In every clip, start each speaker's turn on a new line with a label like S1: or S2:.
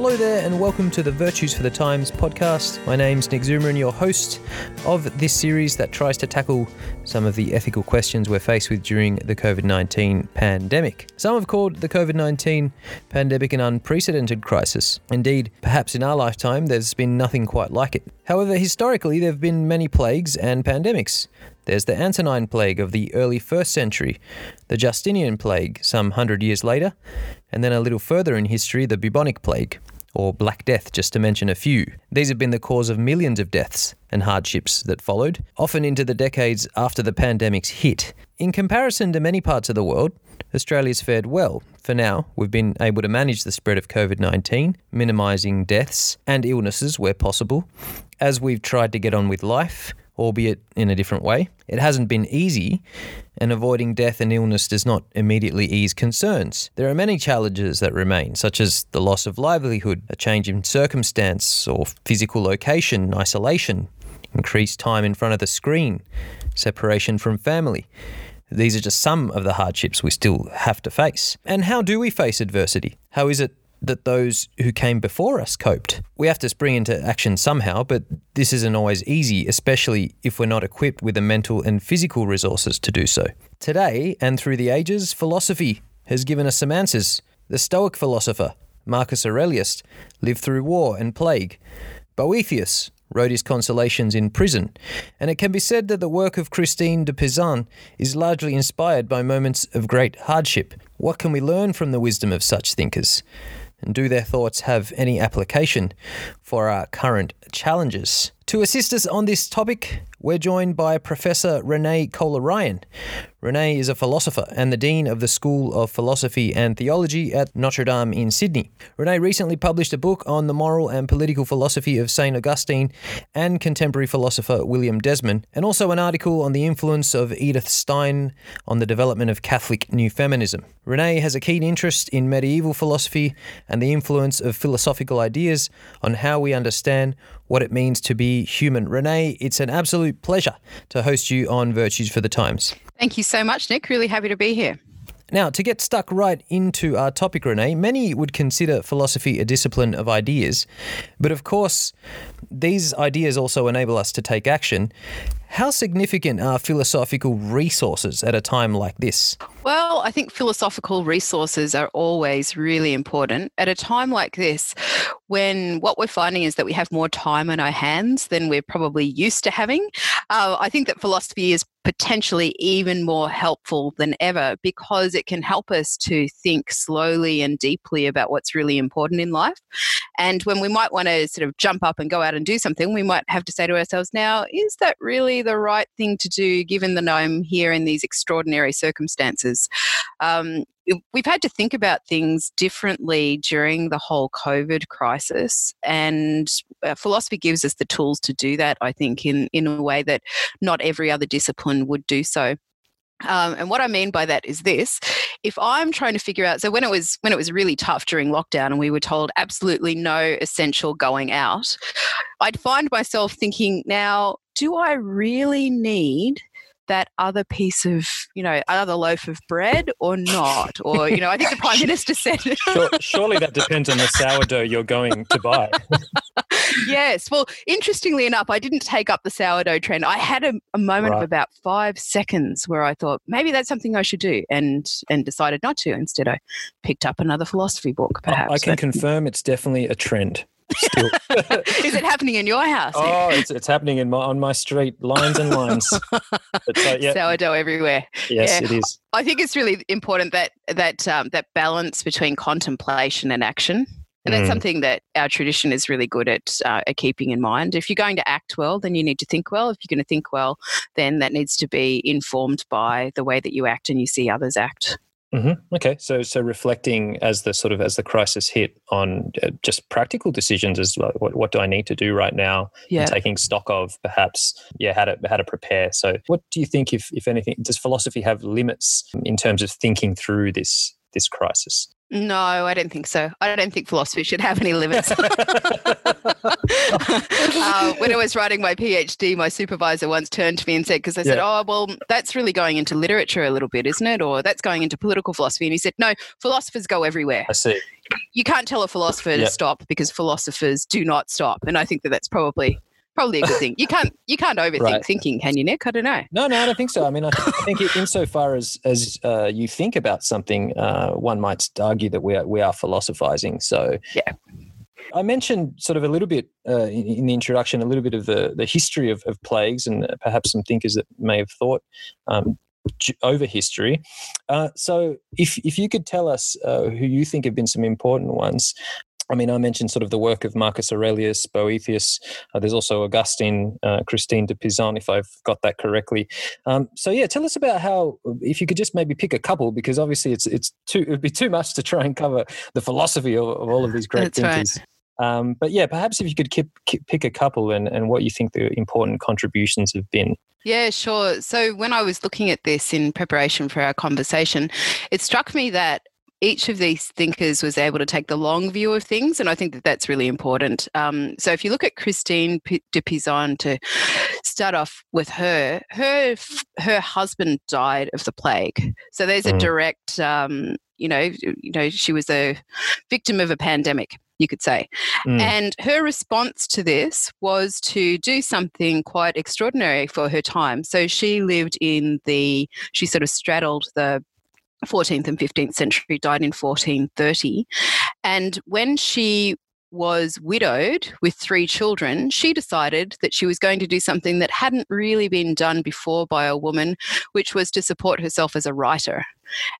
S1: Hello there, and welcome to the Virtues for the Times podcast. My name's Nick Zoomer, and your host of this series that tries to tackle some of the ethical questions we're faced with during the COVID 19 pandemic. Some have called the COVID 19 pandemic an unprecedented crisis. Indeed, perhaps in our lifetime, there's been nothing quite like it. However, historically, there have been many plagues and pandemics. There's the Antonine Plague of the early first century, the Justinian Plague some hundred years later, and then a little further in history, the bubonic plague, or Black Death, just to mention a few. These have been the cause of millions of deaths and hardships that followed, often into the decades after the pandemic's hit. In comparison to many parts of the world, Australia's fared well. For now, we've been able to manage the spread of COVID 19, minimising deaths and illnesses where possible, as we've tried to get on with life albeit in a different way. It hasn't been easy, and avoiding death and illness does not immediately ease concerns. There are many challenges that remain, such as the loss of livelihood, a change in circumstance or physical location, isolation, increased time in front of the screen, separation from family. These are just some of the hardships we still have to face. And how do we face adversity? How is it that those who came before us coped. We have to spring into action somehow, but this isn't always easy, especially if we're not equipped with the mental and physical resources to do so. Today, and through the ages, philosophy has given us some answers. The Stoic philosopher, Marcus Aurelius, lived through war and plague. Boethius wrote his consolations in prison, and it can be said that the work of Christine de Pizan is largely inspired by moments of great hardship. What can we learn from the wisdom of such thinkers? and do their thoughts have any application for our current challenges? To assist us on this topic, we're joined by Professor Renee Kohler-Ryan. Renee is a philosopher and the Dean of the School of Philosophy and Theology at Notre Dame in Sydney. Renee recently published a book on the moral and political philosophy of St. Augustine and contemporary philosopher William Desmond, and also an article on the influence of Edith Stein on the development of Catholic New Feminism. Renee has a keen interest in medieval philosophy and the influence of philosophical ideas on how we understand what it means to be human. Renee, it's an absolute pleasure to host you on Virtues for the Times.
S2: Thank you so much, Nick. Really happy to be here.
S1: Now, to get stuck right into our topic, Renee, many would consider philosophy a discipline of ideas, but of course, these ideas also enable us to take action. How significant are philosophical resources at a time like this?
S2: Well, I think philosophical resources are always really important. At a time like this, when what we're finding is that we have more time on our hands than we're probably used to having, uh, I think that philosophy is potentially even more helpful than ever because it can help us to think slowly and deeply about what's really important in life. And when we might want to sort of jump up and go out and do something, we might have to say to ourselves, now, is that really the right thing to do given that I'm here in these extraordinary circumstances? Um, we've had to think about things differently during the whole COVID crisis, and uh, philosophy gives us the tools to do that. I think in in a way that not every other discipline would do so. Um, and what I mean by that is this: if I'm trying to figure out, so when it was when it was really tough during lockdown, and we were told absolutely no essential going out, I'd find myself thinking, now, do I really need that other piece of, you know, other loaf of bread or not? Or, you know, I think the Prime Minister said.
S3: sure, surely that depends on the sourdough you're going to buy.
S2: yes. Well, interestingly enough, I didn't take up the sourdough trend. I had a, a moment right. of about five seconds where I thought maybe that's something I should do and and decided not to. Instead, I picked up another philosophy book, perhaps.
S3: I can but, confirm it's definitely a trend.
S2: Still. Is it happening in your house?
S3: Oh, it's, it's happening in my on my street, lines and lines.
S2: but, uh, yeah. Sourdough everywhere.
S3: Yes, yeah. it is.
S2: I think it's really important that that um, that balance between contemplation and action. And that's mm. something that our tradition is really good at, uh, at keeping in mind. If you're going to act well, then you need to think well. If you're going to think well, then that needs to be informed by the way that you act and you see others act.
S3: Mm-hmm. Okay, so so reflecting as the sort of as the crisis hit on uh, just practical decisions as well. What, what do I need to do right now? Yeah. And taking stock of perhaps yeah how to how to prepare. So what do you think if if anything does philosophy have limits in terms of thinking through this this crisis?
S2: No, I don't think so. I don't think philosophy should have any limits. uh, when I was writing my PhD, my supervisor once turned to me and said, because I said, yeah. oh, well, that's really going into literature a little bit, isn't it? Or that's going into political philosophy. And he said, no, philosophers go everywhere.
S1: I see.
S2: You can't tell a philosopher to stop because philosophers do not stop. And I think that that's probably probably a good thing. You can't you can't overthink right. thinking, can you, Nick? I don't know.
S1: No, no, I don't think so. I mean, I, I think insofar as as uh, you think about something, uh, one might argue that we are we are philosophizing. So
S2: yeah.
S1: I mentioned sort of a little bit uh, in, in, the introduction, a little bit of the, the history of, of plagues and perhaps some thinkers that may have thought um, over history. Uh, so, if if you could tell us uh, who you think have been some important ones, I mean, I mentioned sort of the work of Marcus Aurelius, Boethius. Uh, there's also Augustine, uh, Christine de Pizan, if I've got that correctly. Um, so yeah, tell us about how, if you could just maybe pick a couple, because obviously it's it's too it would be too much to try and cover the philosophy of, of all of these great That's thinkers. Right. Um, but yeah, perhaps if you could keep, keep, pick a couple and, and what you think the important contributions have been.
S2: Yeah, sure. So when I was looking at this in preparation for our conversation, it struck me that each of these thinkers was able to take the long view of things, and I think that that's really important. Um, so, if you look at Christine de Pizan, to start off with her, her her husband died of the plague. So there's a mm. direct, um, you know, you know, she was a victim of a pandemic you could say. Mm. And her response to this was to do something quite extraordinary for her time. So she lived in the, she sort of straddled the 14th and 15th century, died in 1430. And when she was widowed with three children, she decided that she was going to do something that hadn't really been done before by a woman, which was to support herself as a writer.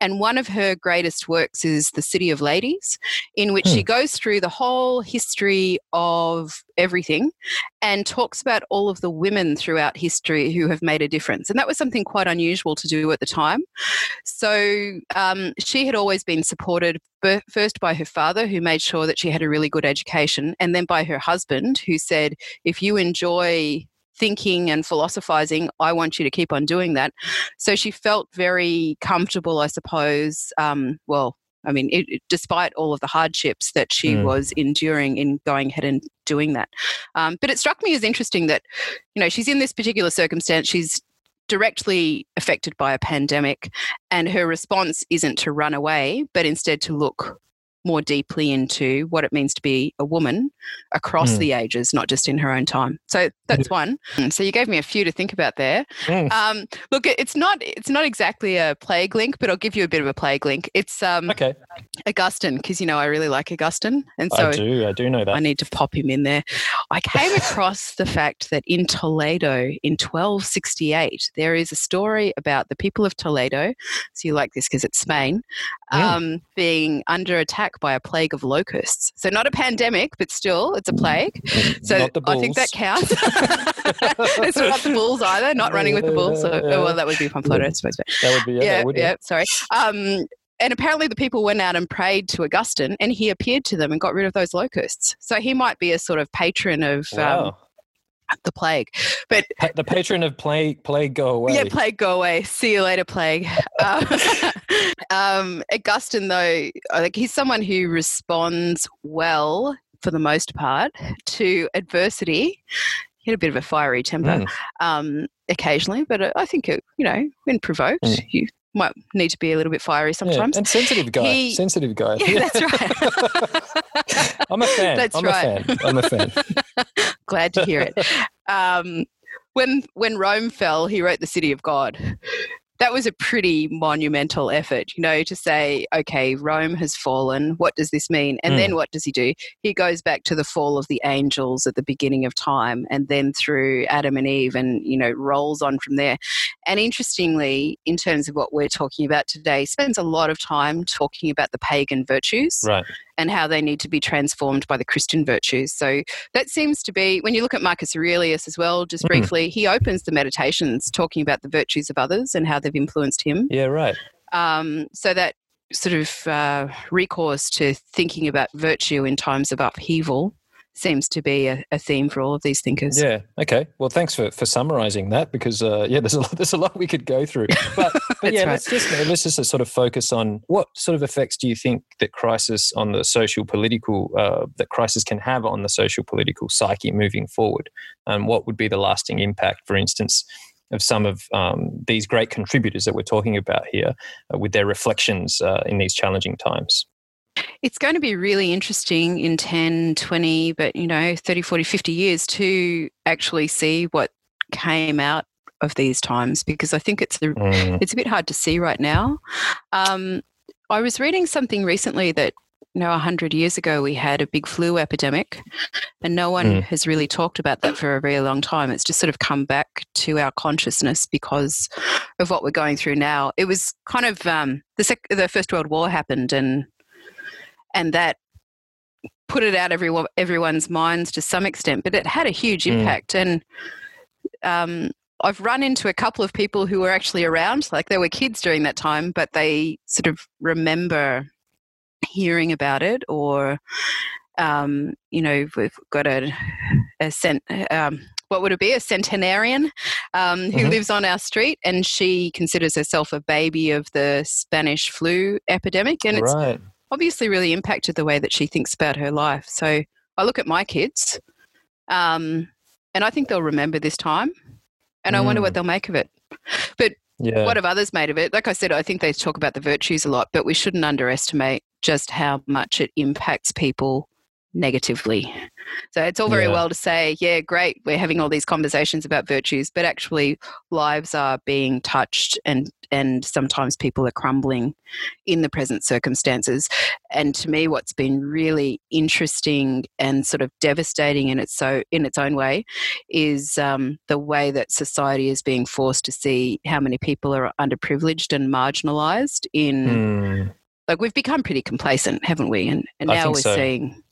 S2: And one of her greatest works is The City of Ladies, in which hmm. she goes through the whole history of everything and talks about all of the women throughout history who have made a difference. And that was something quite unusual to do at the time. So um, she had always been supported first by her father, who made sure that she had a really good education, and then by her husband, who said, if you enjoy thinking and philosophizing, I want you to keep on doing that. So she felt very comfortable, I suppose. Um, well, I mean, it, it, despite all of the hardships that she mm. was enduring in going ahead and doing that. Um, but it struck me as interesting that, you know, she's in this particular circumstance. She's directly affected by a pandemic, and her response isn't to run away, but instead to look more deeply into what it means to be a woman across mm. the ages, not just in her own time. So that's one. So you gave me a few to think about there. Mm. Um, look, it's not it's not exactly a plague link, but I'll give you a bit of a plague link. It's um,
S1: okay.
S2: Augustine, because you know I really like Augustine,
S1: and so I do I do know that
S2: I need to pop him in there. I came across the fact that in Toledo in 1268 there is a story about the people of Toledo. So you like this because it's Spain, mm. um, being under attack by a plague of locusts. So not a pandemic, but still, it's a plague. So I think that counts. it's not the bulls either. Not running with the bulls. So, oh, well, that would be Pamplona, I suppose.
S1: But, that would be yeah. Yeah,
S2: yeah sorry. Um, and apparently the people went out and prayed to Augustine, and he appeared to them and got rid of those locusts. So he might be a sort of patron of. Um, wow. Um, the plague. But
S1: the patron of plague, plague go away.
S2: Yeah, plague go away. See you later, plague. um, um, Augustine, though, like he's someone who responds well for the most part to adversity. He had a bit of a fiery temper mm. um, occasionally, but I think it, you know, when provoked, mm. you might need to be a little bit fiery sometimes.
S1: Yeah, and sensitive guy. He, sensitive guy.
S2: Yeah, that's right.
S1: I'm a fan. That's I'm right. a fan. I'm a fan.
S2: Glad to hear it. Um, when when Rome fell, he wrote the City of God that was a pretty monumental effort, you know, to say, okay, Rome has fallen. What does this mean? And mm. then what does he do? He goes back to the fall of the angels at the beginning of time and then through Adam and Eve and, you know, rolls on from there. And interestingly, in terms of what we're talking about today, spends a lot of time talking about the pagan virtues.
S1: Right
S2: and how they need to be transformed by the Christian virtues. So that seems to be, when you look at Marcus Aurelius as well, just mm. briefly, he opens the meditations talking about the virtues of others and how they've influenced him.
S1: Yeah, right.
S2: Um, so that sort of uh, recourse to thinking about virtue in times of upheaval seems to be a, a, theme for all of these thinkers.
S1: Yeah. Okay. Well, thanks for, for summarizing that because uh, yeah, there's a lot, there's a lot we could go through. But, but yeah, right. let's just let's just sort of focus on what sort of effects do you think that crisis on the social political uh, that crisis can have on the social political psyche moving forward, and what would be the lasting impact, for instance. Of some of um, these great contributors that we're talking about here, uh, with their reflections uh, in these challenging times.
S2: It's going to be really interesting in 10, 20, but you know, 30, 40, 50 years to actually see what came out of these times because I think it's a, mm. it's a bit hard to see right now. Um, I was reading something recently that you know, 100 years ago, we had a big flu epidemic, and no one mm. has really talked about that for a very long time. It's just sort of come back to our consciousness because of what we're going through now. It was kind of um, the, sec- the First World War happened, and and that put it out everyone everyone's minds to some extent, but it had a huge mm. impact. Mm. And um, I've run into a couple of people who were actually around, like they were kids during that time, but they sort of remember hearing about it or um, you know we've got a, a cent, um, what would it be a centenarian um, who mm-hmm. lives on our street and she considers herself a baby of the spanish flu epidemic and it's right obviously really impacted the way that she thinks about her life. So I look at my kids, um, and I think they'll remember this time, and mm. I wonder what mm. they'll make of it. But yeah. what have others made of it? Like I said, I think they talk about the virtues a lot, but we shouldn't underestimate just how much it impacts people negatively. So it's all very yeah. well to say, yeah, great, we're having all these conversations about virtues, but actually lives are being touched and and sometimes people are crumbling in the present circumstances. And to me what's been really interesting and sort of devastating in its so in its own way is um, the way that society is being forced to see how many people are underprivileged and marginalized in mm. like we've become pretty complacent, haven't we? And, and now we're so. seeing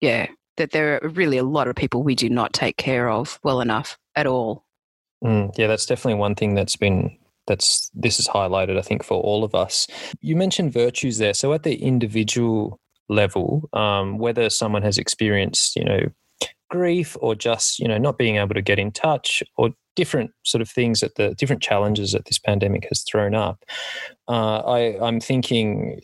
S2: yeah, that there are really a lot of people we do not take care of well enough at all.
S1: Mm, yeah, that's definitely one thing that's been that's this is highlighted, I think, for all of us. You mentioned virtues there. So at the individual level, um, whether someone has experienced, you know, grief or just, you know, not being able to get in touch or different sort of things that the different challenges that this pandemic has thrown up. Uh, I, I'm thinking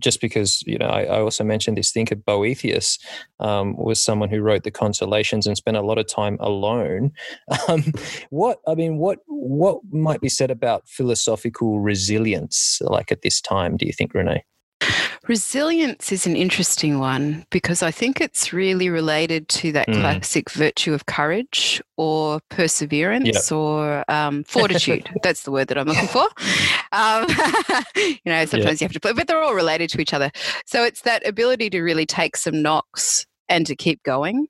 S1: just because you know I, I, also mentioned this thinker Boethius um, was someone who wrote the Consolations and spent a lot of time alone. Um, what I mean, what what might be said about philosophical resilience, like at this time? Do you think, Renee?
S2: Resilience is an interesting one because I think it's really related to that mm. classic virtue of courage or perseverance yep. or um, fortitude. That's the word that I'm looking for. Um, you know, sometimes yep. you have to play, but they're all related to each other. So it's that ability to really take some knocks and to keep going.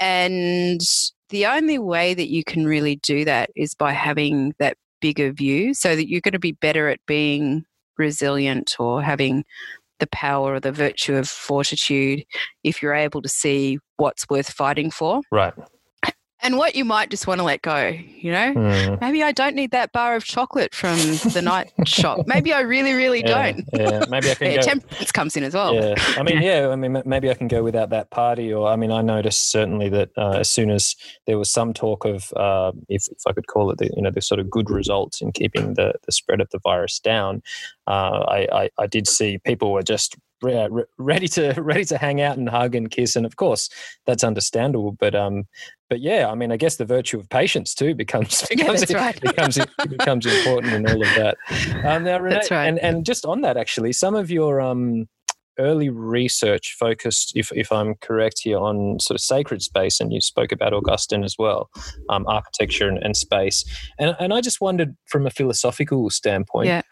S2: And the only way that you can really do that is by having that bigger view so that you're going to be better at being resilient or having the power or the virtue of fortitude if you're able to see what's worth fighting for.
S1: Right
S2: and what you might just want to let go you know? Mm. maybe i don't need that bar of chocolate from the night shop. Maybe i really really
S1: yeah,
S2: don't.
S1: yeah. Maybe i can yeah,
S2: go, temperance comes in as well.
S1: Yeah. I mean yeah. i mean maybe i can go without that party or i mean i noticed certainly that uh, as soon as there was some talk of uh, if, if i could call it the you know the sort of good results in keeping the the spread of the virus down uh, I, I i did see people were just ready to ready to hang out and hug and kiss and of course that's understandable but um but yeah i mean i guess the virtue of patience too becomes becomes
S2: yeah, right.
S1: becomes becomes important in all of that um now Renee,
S2: that's right.
S1: and and just on that actually some of your um early research focused, if, if I'm correct here, on sort of sacred space, and you spoke about Augustine as well, um, architecture and, and, space. And, and I just wondered from a philosophical standpoint,
S2: yeah.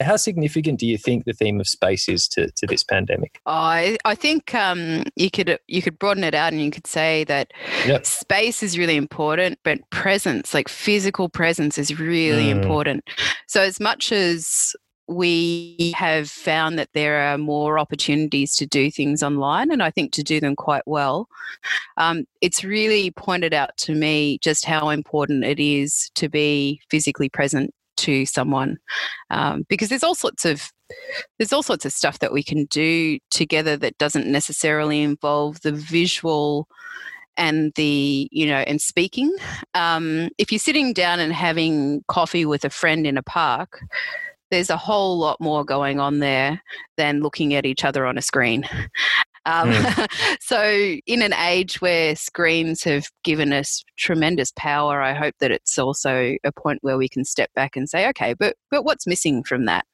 S1: How significant do you think the theme of space is to, to this pandemic?
S2: I I think um, you could you could broaden it out and you could say that yep. space is really important, but presence, like physical presence, is really mm. important. So as much as we have found that there are more opportunities to do things online, and I think to do them quite well. Um, it's really pointed out to me just how important it is to be physically present to someone um, because there's all sorts of there's all sorts of stuff that we can do together that doesn't necessarily involve the visual and the you know and speaking. Um, if you're sitting down and having coffee with a friend in a park there's a whole lot more going on there than looking at each other on a screen um, mm. so, in an age where screens have given us tremendous power, I hope that it's also a point where we can step back and say, okay, but but what's missing from that?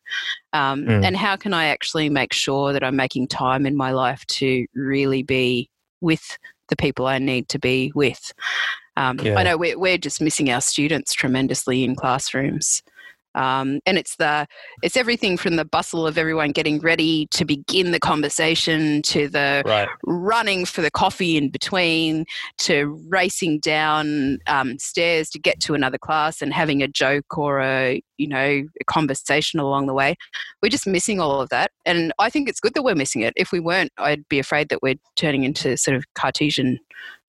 S2: Um, mm. And how can I actually make sure that I'm making time in my life to really be with the people I need to be with? Um, yeah. I know we're, we're just missing our students tremendously in classrooms. Um, and it's the it's everything from the bustle of everyone getting ready to begin the conversation to the right. running for the coffee in between to racing down um, stairs to get to another class and having a joke or a you know a conversation along the way. We're just missing all of that, and I think it's good that we're missing it. If we weren't, I'd be afraid that we're turning into sort of Cartesian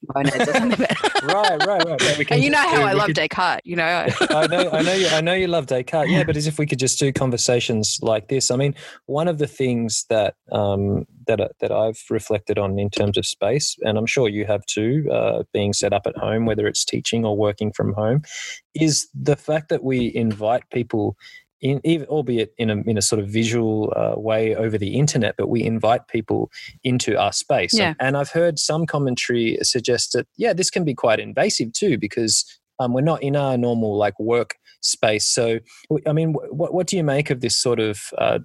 S2: right,
S1: right, right.
S2: and you know how I love could, Descartes. You know,
S1: I know, I know, you, I know you love Descartes. Yeah, but as if we could just do conversations like this. I mean, one of the things that um, that uh, that I've reflected on in terms of space, and I'm sure you have too, uh, being set up at home, whether it's teaching or working from home, is the fact that we invite people in, even, albeit in a, in a sort of visual uh, way over the internet, but we invite people into our space. Yeah. And I've heard some commentary suggest that, yeah, this can be quite invasive too, because um, we're not in our normal like work space. So, I mean, what, what do you make of this sort of uh,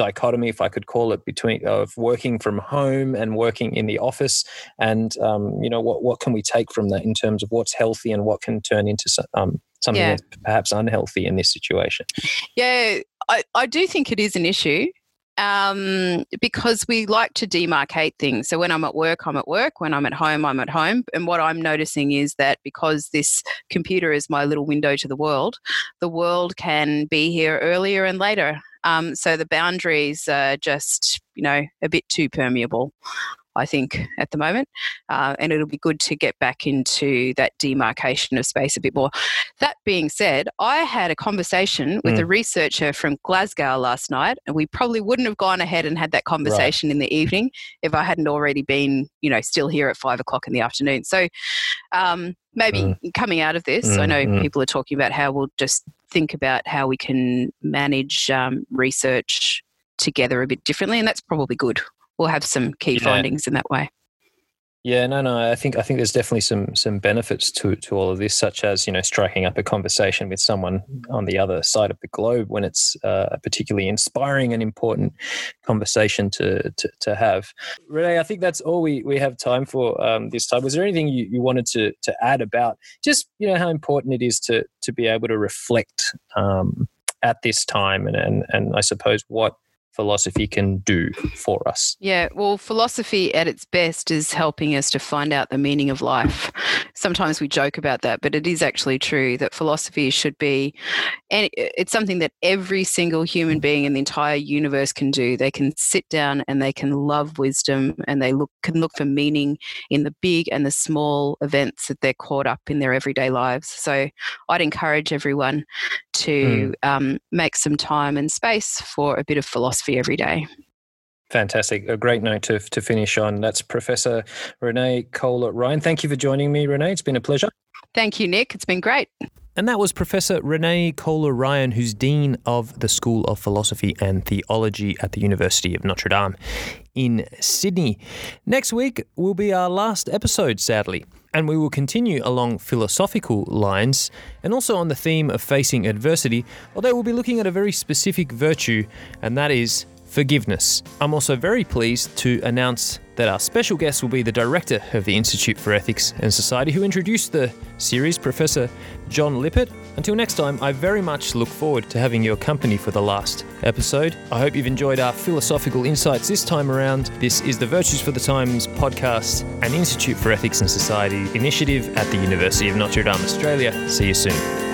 S1: dichotomy, if I could call it, between of working from home and working in the office, and um, you know what what can we take from that in terms of what's healthy and what can turn into um, something yeah. that's perhaps unhealthy in this situation?
S2: Yeah, I, I do think it is an issue. Um, because we like to demarcate things. So when I'm at work, I'm at work. When I'm at home, I'm at home. And what I'm noticing is that because this computer is my little window to the world, the world can be here earlier and later. Um, so the boundaries are just, you know, a bit too permeable. I think, at the moment. Uh, and it'll be good to get back into that demarcation of space a bit more. That being said, I had a conversation with mm. a researcher from Glasgow last night, and we probably wouldn't have gone ahead and had that conversation right. in the evening if I hadn't already been, you know, still here at five o'clock in the afternoon. So um, maybe mm. coming out of this, mm, I know mm. people are talking about how we'll just think about how we can manage um, research together a bit differently, and that's probably good. We'll have some key yeah. findings in that way.
S1: Yeah, no, no. I think I think there's definitely some some benefits to to all of this, such as you know striking up a conversation with someone on the other side of the globe when it's uh, a particularly inspiring and important conversation to to, to have. Renee, I think that's all we, we have time for um, this time. Was there anything you, you wanted to to add about just you know how important it is to to be able to reflect um, at this time and and and I suppose what philosophy can do for us?
S2: Yeah, well, philosophy at its best is helping us to find out the meaning of life. Sometimes we joke about that, but it is actually true that philosophy should be, and it's something that every single human being in the entire universe can do. They can sit down and they can love wisdom and they look can look for meaning in the big and the small events that they're caught up in their everyday lives. So I'd encourage everyone to mm. um, make some time and space for a bit of philosophy every day.
S1: Fantastic. A great note to, to finish on. That's Professor Renee Kohler Ryan. Thank you for joining me, Renee. It's been a pleasure.
S2: Thank you, Nick. It's been great.
S4: And that was Professor Renee Kohler Ryan, who's Dean of the School of Philosophy and Theology at the University of Notre Dame in Sydney. Next week will be our last episode, sadly, and we will continue along philosophical lines and also on the theme of facing adversity, although we'll be looking at a very specific virtue, and that is forgiveness. I'm also very pleased to announce that our special guest will be the director of the Institute for Ethics and Society who introduced the series, Professor John Lippert. Until next time, I very much look forward to having your company for the last episode. I hope you've enjoyed our philosophical insights this time around. This is the Virtues for the Times podcast, an Institute for Ethics and Society initiative at the University of Notre Dame, Australia. See you soon.